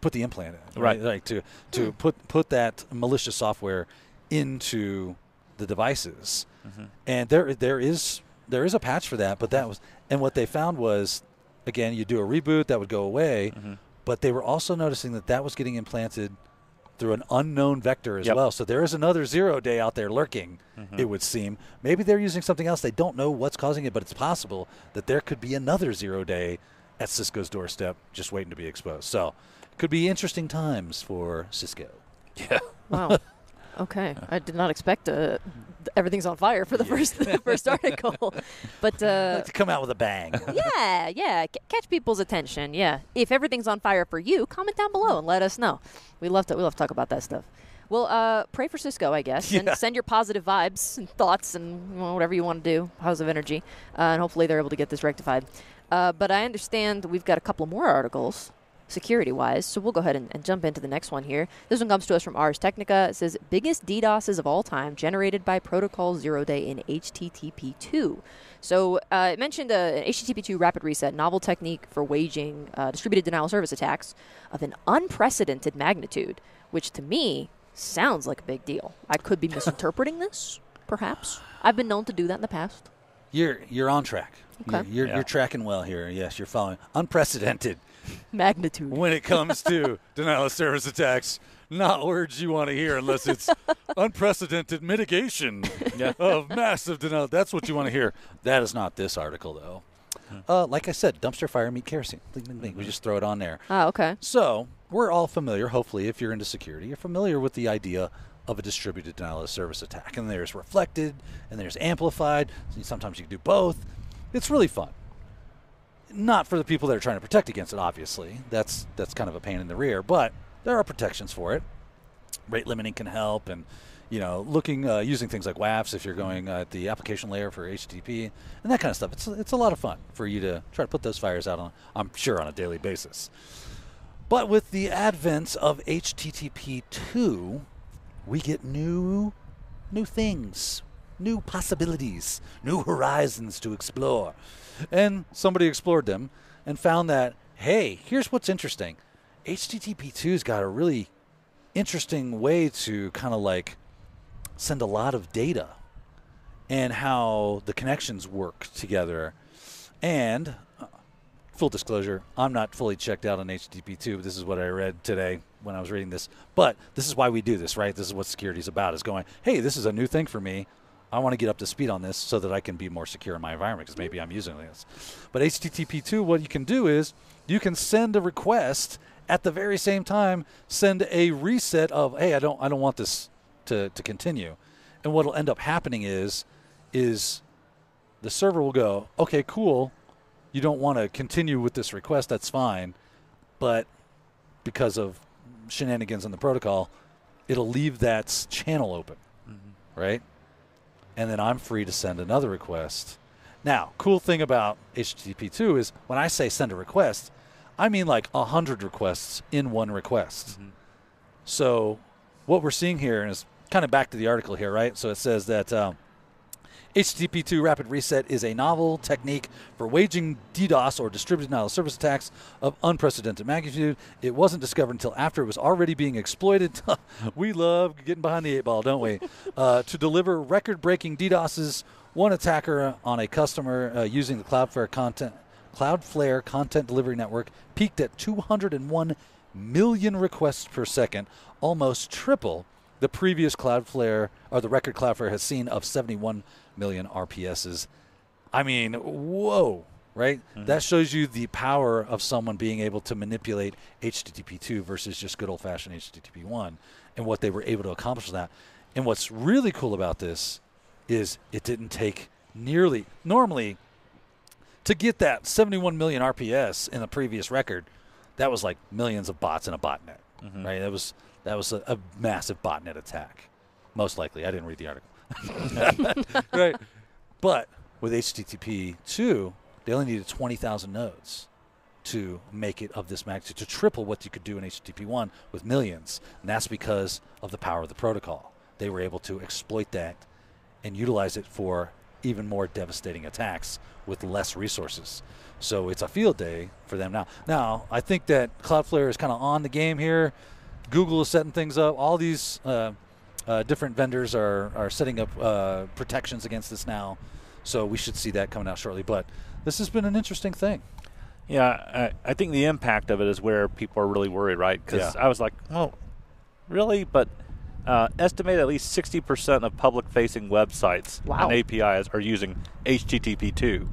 put the implant in, Right. Like to to put put that malicious software into the devices, Mhm. and there there is there is a patch for that. But that was and what they found was, again, you do a reboot that would go away, Mhm. but they were also noticing that that was getting implanted through an unknown vector as Yep. well. So there is another zero day out there lurking, Mhm. it would seem. Maybe they're using something else. They don't know what's causing it, but it's possible that there could be another zero day at Cisco's doorstep just waiting to be exposed. So could be interesting times for Cisco. Yeah. Wow. [LAUGHS] Okay, I did not expect uh, everything's on fire for the first the first [LAUGHS] article, but uh, like to come out with a bang. [LAUGHS] yeah, yeah, c- catch people's attention. Yeah, if everything's on fire for you, comment down below and let us know. We love to we love to talk about that stuff. Well, uh, pray for Cisco, I guess, Yeah. and send your positive vibes and thoughts and well, whatever you want to do, positive energy, uh, and hopefully they're able to get this rectified. Uh, but I understand we've got a couple more articles security wise. So we'll go ahead and, and jump into the next one here. This one comes to us from Ars Technica. It says biggest DDoSes of all time generated by Protocol Zero Day in HTTP2. So uh, it mentioned uh, an HTTP2 rapid reset, novel technique for waging uh, distributed denial of service attacks of an unprecedented magnitude, which to me sounds like a big deal. I could be [LAUGHS] misinterpreting this, perhaps. I've been known to do that in the past. You're you're on track. Okay. You're, you're, Yeah. you're tracking well here. Yes, you're following. Unprecedented [LAUGHS] Magnitude. when it comes to denial of service attacks. Not words you want to hear unless it's [LAUGHS] unprecedented mitigation [LAUGHS] Yeah. of massive denial. That's what you want to hear. That is not this article, though. Uh, like I said, dumpster fire meet kerosene. Bling, bling, bling. We just throw it on there. Ah, okay. So we're all familiar, hopefully, if you're into security, you're familiar with the idea of a distributed denial of service attack. And there's reflected and there's amplified. Sometimes you can do both. It's really fun. Not for the people that are trying to protect against it, obviously. That's that's kind of a pain in the rear, but there are protections for it. Rate limiting can help, and you know, looking uh, using things like WAFs if you're going uh, at the application layer for HTTP and that kind of stuff. It's it's a lot of fun for you to try to put those fires out on. I'm sure on a daily basis. But with the advent of HTTP 2, we get new new things, new possibilities, new horizons to explore. And somebody explored them and found that hey, here's what's interesting. HTTP 2's got a really interesting way to kind of like send a lot of data and how the connections work together. And uh, full disclosure, I'm not fully checked out on HTTP2, but this is what I read today when I was reading this. But this is why we do this, right? This is what security is about is going, hey, this is a new thing for me. I want to get up to speed on this so that I can be more secure in my environment because maybe I'm using this. But HTTP2, what you can do is you can send a request at the very same time, send a reset of, hey, I don't, I don't want this to, to continue. And what'll end up happening is, is the server will go, okay, cool. You don't want to continue with this request, that's fine. But because of shenanigans in the protocol, it'll leave that channel open, mm-hmm. right? And then I'm free to send another request. Now, cool thing about HTTP2 is when I say send a request, I mean like 100 requests in one request. So what we're seeing here is kind of back to the article here, right? So it says that um, HTTP2 Rapid Reset is a novel technique for waging DDoS or distributed denial of service attacks of unprecedented magnitude. It wasn't discovered until after it was already being exploited. [LAUGHS] we love getting behind the eight ball, don't we? [LAUGHS] uh, to deliver record-breaking DDoSes. One attacker on a customer uh, using the Cloudflare content Cloudflare content delivery network peaked at 201 million requests per second, almost triple the previous Cloudflare or the record Cloudflare has seen of 71 million RPSs. I mean, whoa, right? Mm-hmm. That shows you the power of someone being able to manipulate HTTP2 versus just good old fashioned HTTP1 and what they were able to accomplish with that. And what's really cool about this is it didn't take nearly normally to get that 71 million RPS in the previous record. That was like millions of bots in a botnet, mm-hmm. right? That was that was a, a massive botnet attack, most likely. I didn't read the article, [LAUGHS] right? But with HTTP two, they only needed 20,000 nodes to make it of this magnitude, to triple what you could do in HTTP 1 with millions. And that's because of the power of the protocol. They were able to exploit that and utilize it for even more devastating attacks with less resources. So it's a field day for them now. Now, I think that Cloudflare is kind of on the game here. Google is setting things up. All these uh, uh, different vendors are, are setting up uh, protections against this now. So we should see that coming out shortly. But this has been an interesting thing. Yeah, I, I think the impact of it is where people are really worried, right? Because Yeah. I was like, oh, really? But uh, estimate at least 60% of public-facing websites Wow. and APIs are using HTTP2.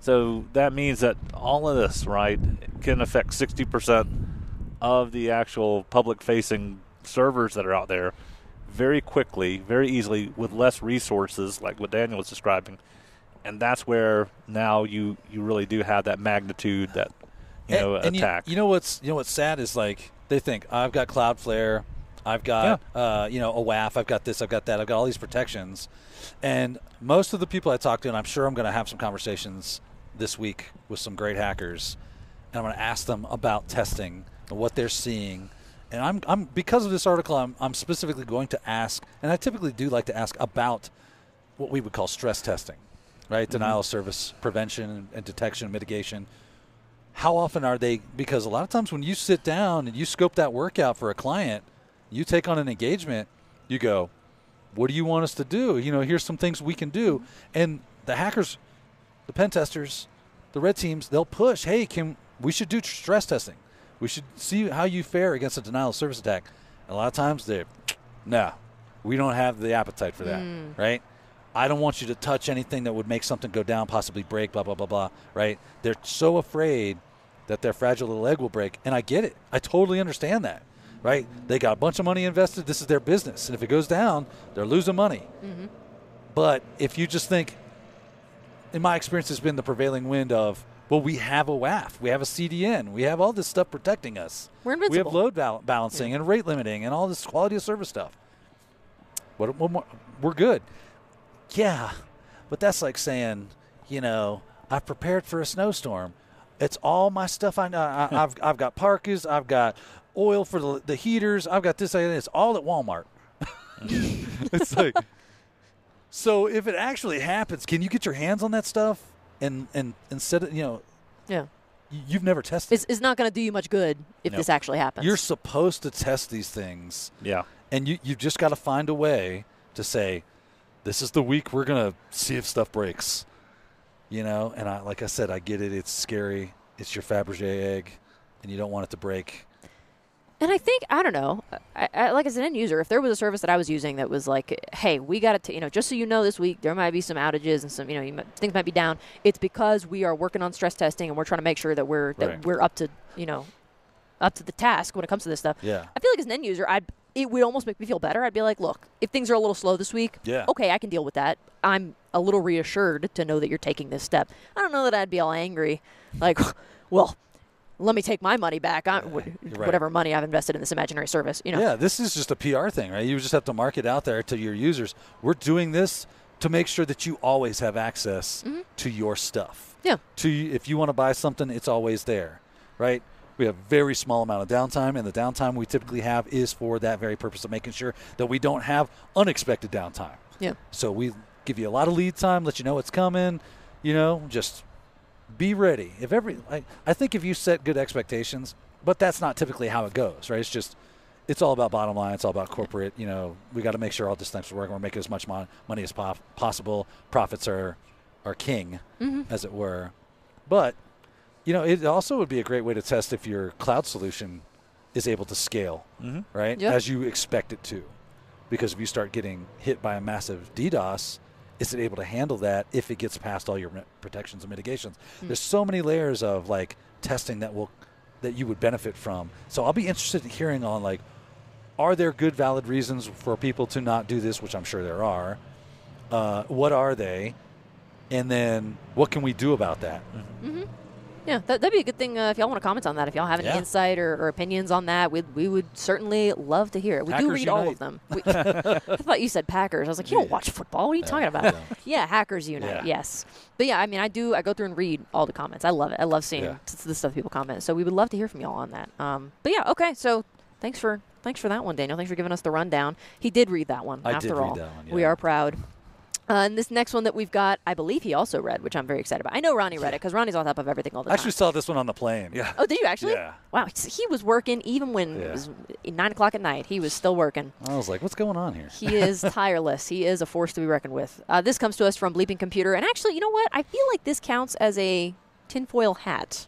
So that means that all of this, right, can affect 60% of the actual public-facing servers that are out there very quickly, very easily, with less resources, like what Daniel was describing. And that's where now you, you really do have that magnitude, that you know, and, and you- attack. You, know what's you know what's sad is like they think I've got Cloudflare, I've got uh, you know a WAF, I've got this, I've got that, I've got all these protections, and most of the people I talk to, and I'm sure I'm going to have some conversations this week with some great hackers, and I'm going to ask them about testing and what they're seeing. And I'm, I'm because of this article, I'm, I'm specifically going to ask, and I typically do like to ask about what we would call stress testing, right? Mm-hmm. Denial of service prevention and detection and mitigation. How often are they because a lot of times when you sit down and you scope that workout for a client you take on an engagement you go what do you want us to do? You know here's some things we can do. Mm-hmm. And the hackers the pen testers the red teams they'll push hey can we should do stress testing we should see how you fare against a denial of service attack a lot of times they're no we don't have the appetite for that mm. right I don't want you to touch anything that would make something go down, possibly break, blah, blah, blah, blah, right? They're so afraid that their fragile little egg will break. And I get it. I totally understand that, right? They got a bunch of money invested. This is their business. And if it goes down, they're losing money. Mm-hmm. But if you just think, in my experience, has been the prevailing wind of, well, we have a WAF, we have a CDN, we have all this stuff protecting us. We're We have load bal- balancing and rate limiting and all this quality of service stuff. What, what more? We're good. Yeah, but that's like saying, you know, I've prepared for a snowstorm. It's all my stuff. I know. I, I've I've got parkas. I've got oil for the, the heaters. I've got this. It's all at Walmart. [LAUGHS] it's like, so if it actually happens, can you get your hands on that stuff and and instead of you know yeah. you've never tested. It's, it's not going to do you much good if Nope. this actually happens. You're supposed to test these things yeah. and you you've just got to find a way to say this is the week we're gonna see if stuff breaks you know and i like i said i get it it's scary it's your fabergé egg and you don't want it to break And I think I don't know. I, I, like as an end user, if there was a service that I was using that was like, "Hey, we got to, you know, just so you know, this week there might be some outages and some, you know, you might, things might be down. It's because we are working on stress testing and we're trying to make sure that we're that Right. we're up to, you know, up to the task when it comes to this stuff." yeah I feel like as an end user, I'd it would almost make me feel better. I'd be like, "Look, if things are a little slow this week, Yeah. okay, I can deal with that. I'm a little reassured to know that you're taking this step." I don't know that I'd be all angry, like, [LAUGHS] "Well." Let me take my money back. I, you're right. whatever money I've invested in this imaginary service, you know. yeah this is just a pr thing right you just have to market out there to your users we're doing this to make sure that you always have access mm-hmm. to your stuff Yeah. to if you want to buy something it's always there right we have very small amount of downtime and the downtime we typically have is for that very purpose of making sure that we don't have unexpected downtime Yeah. so we give you a lot of lead time let you know what's coming you know just be ready. If every I, I think if you set good expectations but that's not typically how it goes right? It's just it's all about bottom line it's all about corporate you know we got to make sure all this things are working we're making as much mon- money as po- possible. Profits are are king as it were. But you know it also would be a great way to test if your cloud solution is able to scale Mhm. right? Yeah. as you expect it to. Because if you start getting hit by a massive DDoS, is it able to handle that if it gets past all your protections and mitigations? There's so many layers of like testing that will that you would benefit from. So I'll be interested in hearing on like, are there good valid reasons for people to not do this, which I'm sure there are. Uh, what are they? And then what can we do about that? Yeah, that, that'd be a good thing uh, if y'all want to comment on that. If y'all have any Yeah. insight or, or opinions on that, we'd, we would certainly love to hear it. We do Hackers read all of them. We, [LAUGHS] I thought you said Packers. I was like, you don't watch football. What are you talking about? Yeah, Hackers Unite. Yeah. Yes, but yeah, I mean, I do. I go through and read all the comments. I love it. I love seeing Yeah. the stuff people comment. So we would love to hear from y'all on that. Um, but yeah, okay. So thanks for thanks for that one, Daniel. Thanks for giving us the rundown. He did read that one. I did after read all, that one, we are proud. Uh, and this next one that we've got, I believe he also read, which I'm very excited about. I know Ronnie read it because Ronnie's on top of everything all the I time. actually saw this one on the plane. Yeah. Oh, did you actually? Yeah. Wow, he was working even when Yeah. it was nine o'clock at night. He was still working. I was like, what's going on here? He is [LAUGHS] tireless. He is a force to be reckoned with. Uh, this comes to us from Bleeping Computer, and actually, you know what? I feel like this counts as a tinfoil hat.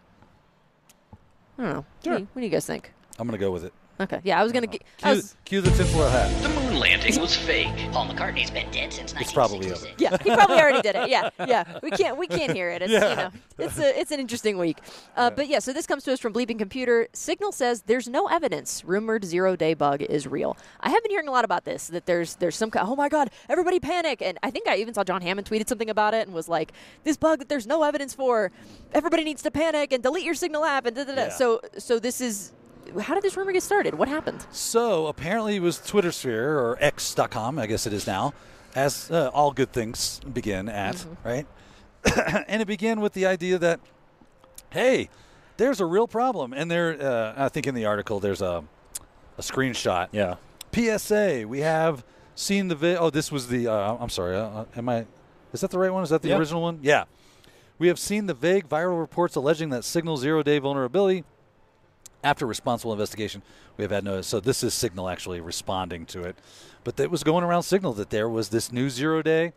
I don't know. What, do Sure. you, what do you guys think? I'm going to go with it. Okay, yeah, I was gonna get. Cue, was, cue the tinfoil hat. The moon landing was fake. Paul McCartney's been dead since It's probably 1966. yeah, he probably already did it. Yeah, yeah. We can't we can't hear it. It's you know it's a it's an interesting week. Uh, But yeah, so this comes to us from Bleeping Computer. Signal says there's no evidence rumored zero day bug is real. I have been hearing a lot about this. That there's there's some kind. Oh my God! Everybody panic! And I think I even saw John Hammond tweeted something about it and was like, this bug that there's no evidence for. Everybody needs to panic and delete your Signal app and da da da. Yeah. So so this is. How did this rumor get started? What happened? So apparently it was Twitter sphere or X.com, I guess it is now, as uh, all good things begin at, right? [COUGHS] and it began with the idea that, hey, there's a real problem. And there, uh, I think in the article, there's a, a screenshot. Yeah. PSA, we have seen the vi- Oh, this was the. Uh, I'm sorry. Uh, am I? Is that the right one? Is that the Yeah. original one? Yeah. We have seen the vague viral reports alleging that Signal zero day vulnerability. After responsible investigation, we have had no. So this is Signal actually responding to it, but it was going around Signal that there was this new zero day,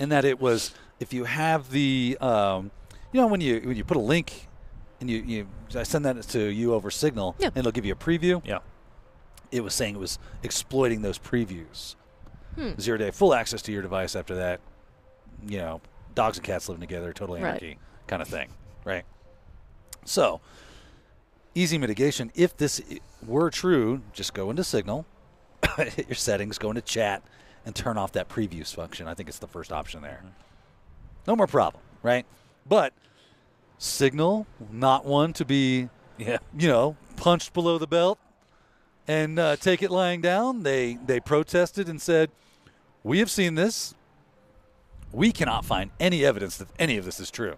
and that it was if you have the, um, you know, when you when you put a link, and you you I send that to you over Signal, Yeah. and it'll give you a preview Yeah. it was saying it was exploiting those previews. Hmm. Zero day, full access to your device after that. You know, dogs and cats living together, total Right. kind of thing, right? So, easy mitigation. If this were true, just go into Signal, hit [COUGHS] your settings, go into chat, and turn off that previews function. I think it's the first option there. No more problem, right? But Signal, not one to be Yeah. you know, punched below the belt and uh, take it lying down. They they protested and said, "We have seen this. We cannot find any evidence that any of this is true."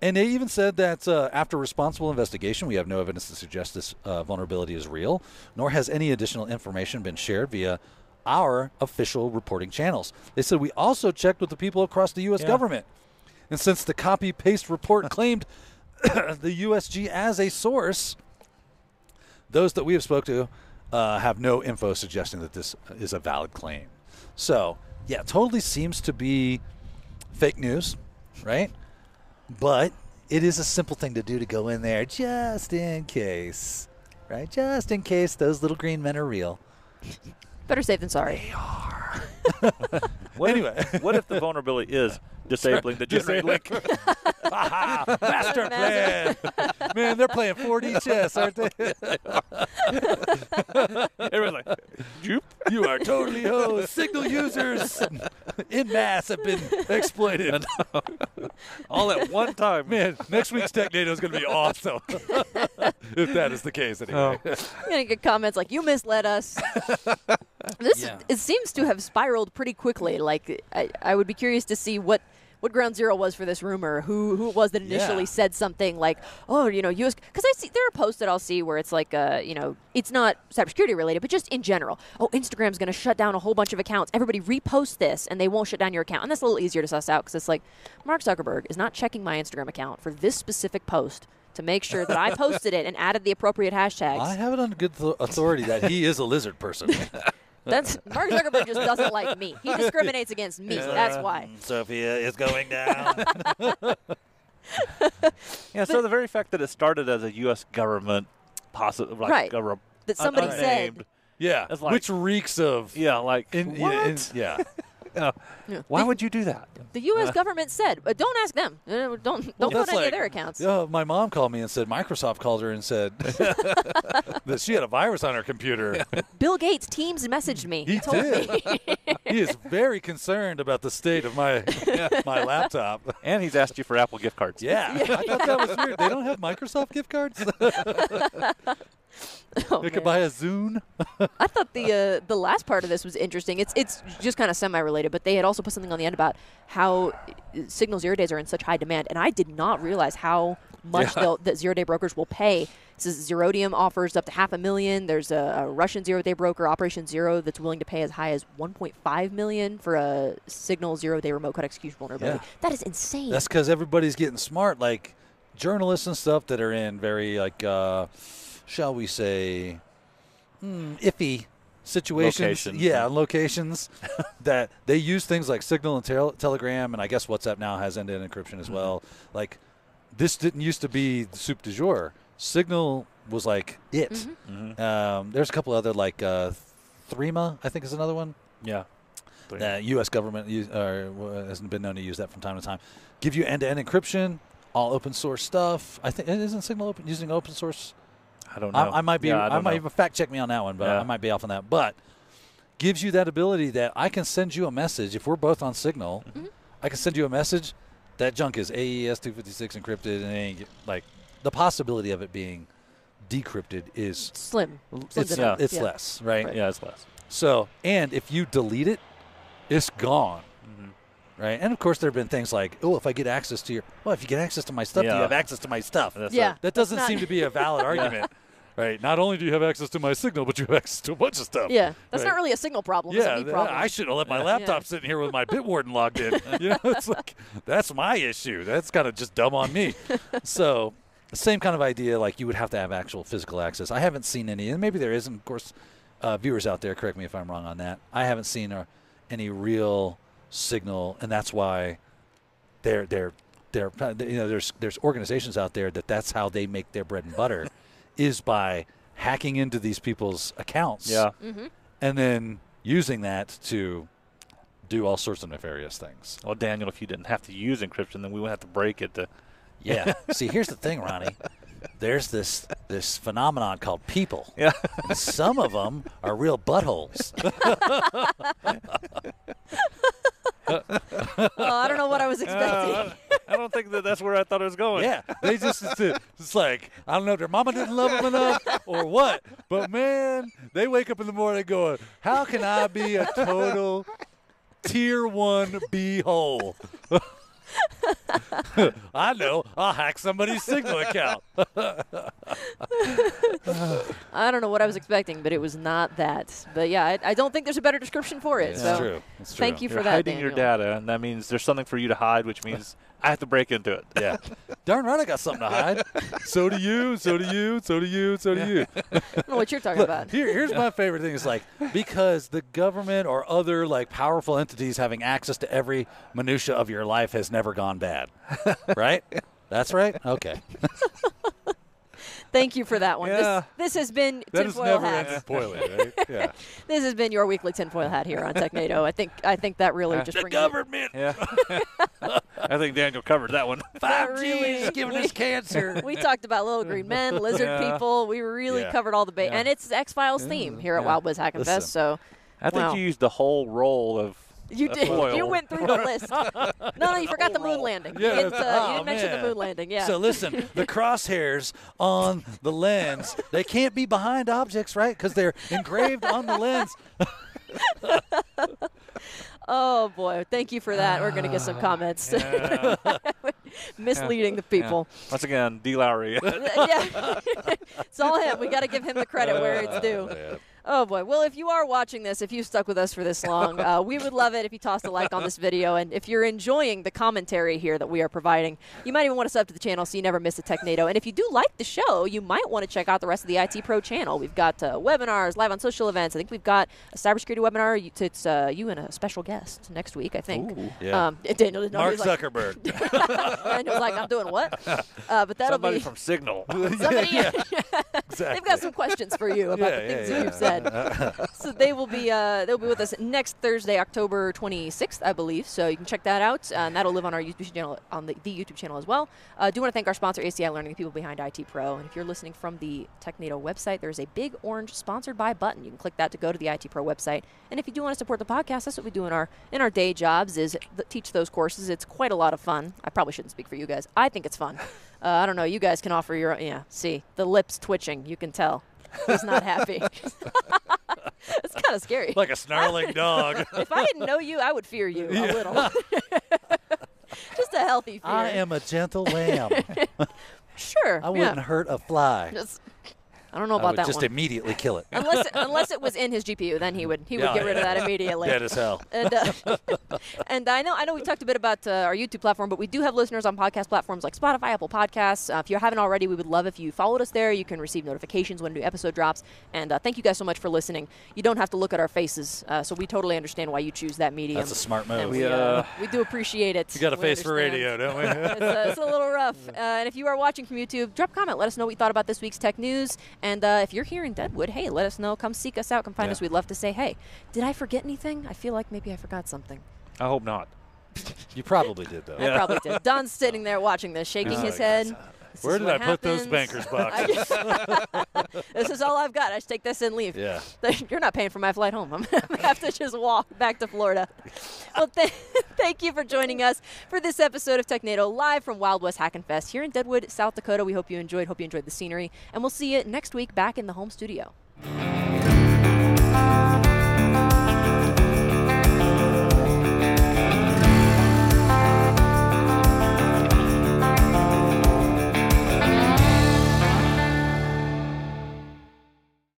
And they even said that uh, after responsible investigation, we have no evidence to suggest this uh, vulnerability is real, nor has any additional information been shared via our official reporting channels. They said we also checked with the people across the U.S. Yeah. government, and since the copy paste report [LAUGHS] claimed [COUGHS] the USG as a source, those that we have spoke to uh, have no info suggesting that this is a valid claim. So, yeah, totally seems to be fake news, right? But it is a simple thing to do to go in there just in case, right? Just in case those little green men are real. Better safe than sorry. They are. [LAUGHS] what Anyway. if, what if the vulnerability is disabling the [LAUGHS] generate link? [LAUGHS] Master plan. Man, they're playing 4D [LAUGHS] chess, aren't they? Everyone's like, Joop. You are totally hosed. Signal users in mass have been exploited. all at one time. Man, next week's Technado is going to be awesome. if that is the case, anyway. Oh. I'm gonna get comments like "You misled us." this Yeah. it seems to have spiraled pretty quickly. Like I, I would be curious to see what what ground zero was for this rumor. Who who it was that initially Yeah. said something like, "Oh, you know, US." Because I see there are posts that I'll see where it's like, uh, you know, it's not cybersecurity related, but just in general. Oh, Instagram's gonna shut down a whole bunch of accounts. Everybody repost this, and they won't shut down your account. And that's a little easier to suss out because it's like, Mark Zuckerberg is not checking my Instagram account for this specific post. To make sure that I [LAUGHS] posted it and added the appropriate hashtags. I have it on good th- authority that he is a lizard person. [LAUGHS] [LAUGHS] That's Mark Zuckerberg just doesn't like me. He discriminates against me. That's why. Mm, Sophia is going down. [LAUGHS] Yeah, so the very fact that it started as a U.S. government, possibly like Right. a re- That somebody unnamed- said. yeah, like- which reeks of Yeah, like In, what? in- in- yeah. [LAUGHS] [LAUGHS] Yeah. Yeah. Why The- would you do that? The U.S. government said, but don't ask them. Uh, Don't don't Well, go to that's any of their accounts. Yeah, my mom called me and said Microsoft called her and said [LAUGHS] that she had a virus on her computer. [LAUGHS] Bill Gates Teams messaged me. He told did. me. he is very concerned about the state of my my laptop. And he's asked you for Apple gift cards. Yeah, I thought that was weird. They don't have Microsoft gift cards. [LAUGHS] Oh, they could buy a Zune. I thought the [LAUGHS] uh, the last part of this was interesting. It's it's just kind of semi related, but they had also put something on the end about how uh, Signal zero days are in such high demand, and I did not realize how [LAUGHS] much Yeah. that zero day brokers will pay. This is Zerodium offers up to half a million. There's a, a Russian zero day broker, Operation Zero, that's willing to pay as high as 1.5 million for a Signal zero day remote code execution vulnerability. Yeah. That is insane. That's because everybody's getting smart. Like journalists and stuff that are in very like, uh, shall we say, hmm, iffy situations. Locations. Yeah, locations [LAUGHS] that they use things like Signal and tel- Telegram, and I guess WhatsApp now has end-to-end encryption as well. Like this didn't used to be the soup du jour. Signal was like it. Mhm. Um, there's a couple other like uh, Threema, I think is another one. Yeah. The U.S. government use, uh, has been known to use that from time to time. Give you end-to-end encryption, all open source stuff. I think isn't Signal open, using open source. I don't know. I, I might be. Yeah, I, I, might even fact check me on that one, but Yeah. I might be off on that. But gives you that ability that I can send you a message if we're both on Signal. Mm-hmm. I can send you a message. That junk is AES 256 encrypted, and ain't like the possibility of it being decrypted is slim. Slim's it's, it up. it's Yeah. less, right? Yeah, it's less. So, and if you delete it, it's gone. Right? And of course, there have been things like, oh, if I get access to your, well, if you get access to my stuff, do you have access to my stuff? That's Yeah. it. that doesn't seem to be a valid [LAUGHS] argument. Right? Not only do you have access to my signal, but you have access to a bunch of stuff. Yeah, that's Right. not really a signal problem. it's a Yeah, th- problem. I should have let my Yeah. laptop sitting here with my Bitwarden logged in. [LAUGHS] you know, it's like that's my issue. That's kind of just dumb on me. [LAUGHS] so, same kind of idea. Like you would have to have actual physical access. I haven't seen any, and maybe there isn't. Of course, uh, viewers out there, correct me if I'm wrong on that. I haven't seen uh, any real signal, and that's why they're they're they're you know there's there's organizations out there that that's how they make their bread and butter, [LAUGHS] is by hacking into these people's accounts Yeah. Mm-hmm. and then using that to do all sorts of nefarious things. Well, Daniel, if you didn't have to use encryption, then we would have to break it to. [LAUGHS] Yeah. See, here's the thing, Ronnie. There's this this phenomenon called people. [LAUGHS] Yeah. Some of them are real buttholes. [LAUGHS] oh, I don't know what I was uh, expecting. I don't think that that's where I thought it was going. Yeah, they just it's, it's like I don't know if their mama didn't love them enough or what, but man, they wake up in the morning going, "How can I be a total tier one b hole?" [LAUGHS] [LAUGHS] I know. I'll hack somebody's Signal account. [LAUGHS] I don't know what I was expecting, but it was not that. But yeah, I, I don't think there's a better description for it. It's so true. It's true. thank you You're for that. hiding your data, and that means there's something for you to hide, which means I have to break into it. Yeah. Darn right, I got something to hide. So do you. So do you. So do you. So do you. [LAUGHS] I don't know what you're talking Look, about. here, here's my favorite thing. Is like because the government or other like powerful entities having access to every minutia of your life has never gone bad, [LAUGHS] right? That's right. Okay. [LAUGHS] Thank you for that one. Yeah. This, this has been That is tinfoil never hats. ended poorly, right? [LAUGHS] Yeah. This has been your weekly tinfoil hat here on Technado. I think I think that really ah. just the brings government. Yeah. [LAUGHS] I think Daniel covered that one. 5G really- is giving we- us cancer. [LAUGHS] We talked about little green men, lizard Yeah. people. We really Yeah. covered all the base, Yeah. and it's X Files theme here at Yeah. Wild West Hackin' Fest. So I think Wow. you used the whole roll of. You did. foil. You went through the list. No, no, you [LAUGHS] forgot the moon landing. Yeah, you didn't, that's- uh, you oh, didn't mention the moon landing. Yeah. So listen, the crosshairs on the lens, they can't be behind objects, right? Because they're engraved on the lens. [LAUGHS] oh boy, thank you for that. We're gonna get some comments. [LAUGHS] Misleading the people. Once again, D. Lowrie. yeah, it's all him. We got to give him the credit where it's due. Oh boy. Well, if you are watching this, if you stuck with us for this long, [LAUGHS] uh, we would love it if you tossed a like on this video. And if you're enjoying the commentary here that we are providing, you might even want to sub to the channel so you never miss a Technado. And if you do like the show, you might want to check out the rest of the IT Pro channel. We've got uh, webinars, live on social events. I think we've got a cybersecurity webinar. It's uh, you and a special guest next week, I think. Ooh. Yeah. Um, Daniel didn't know. Mark He's like, Zuckerberg. [LAUGHS] Daniel was like, I'm doing what? [LAUGHS] Uh, but that'll Somebody be from Signal. somebody. they've got some questions for you about Yeah, the things yeah, that you've said. [LAUGHS] so they will be uh, they'll be with us next Thursday, October 26th, I believe. So you can check that out, uh, and that'll live on our YouTube channel on the, the YouTube channel as well. Uh, do want to thank our sponsor, ACI Learning, the people behind IT Pro. And if you're listening from the Technado website, there's a big orange sponsored by button. You can click that to go to the IT Pro website. And if you do want to support the podcast, that's what we do in our in our day jobs is th- teach those courses. It's quite a lot of fun. I probably shouldn't speak for you guys. I think it's fun. [LAUGHS] Uh, I don't know. You guys can offer your yeah. See the lips twitching. You can tell. He's not happy. [LAUGHS] it's kind of scary. like a snarling dog. [LAUGHS] if I didn't know you, I would fear you a little. [LAUGHS] Just a healthy fear. I am a gentle lamb. sure. I wouldn't hurt a fly. Just, I don't know I about would that just one. immediately kill it. unless it, [LAUGHS] unless it was in his GPU, then he would he would Yeah, get rid of that [LAUGHS] immediately. Dead as hell. [LAUGHS] And uh, and I know I know we talked a bit about uh, our YouTube platform, but we do have listeners on podcast platforms like Spotify, Apple Podcasts. Uh, if you haven't already, we would love if you followed us there. You can receive notifications when a new episode drops. And uh, thank you guys so much for listening. You don't have to look at our faces, uh, so we totally understand why you choose that medium. That's a smart move. we, We, uh, uh, we do appreciate it. We got a We face for radio, don't we? it's, uh, it's a little rough. Uh, and if you are watching from YouTube, drop a comment. Let us know what you thought about this week's tech news. And uh, if you're here in Deadwood, hey, let us know. Come seek us out. Come find Yeah. us. We'd love to say, hey, did I forget anything? I feel like maybe I forgot something. I hope not. you probably did, though. I probably did. [LAUGHS] Don's sitting there watching this, shaking Oh, his yes. This Where did I put those bankers [LAUGHS] boxes? this is all I've got. I just take this and leave. yeah. [LAUGHS] You're not paying for my flight home. [LAUGHS] I'm going to have to just walk back to Florida. Well, th- thank you for joining us for this episode of Technado live from Wild West Hackin' Fest here in Deadwood, South Dakota. We hope you enjoyed. Hope you enjoyed the scenery. And we'll see you next week back in the home studio.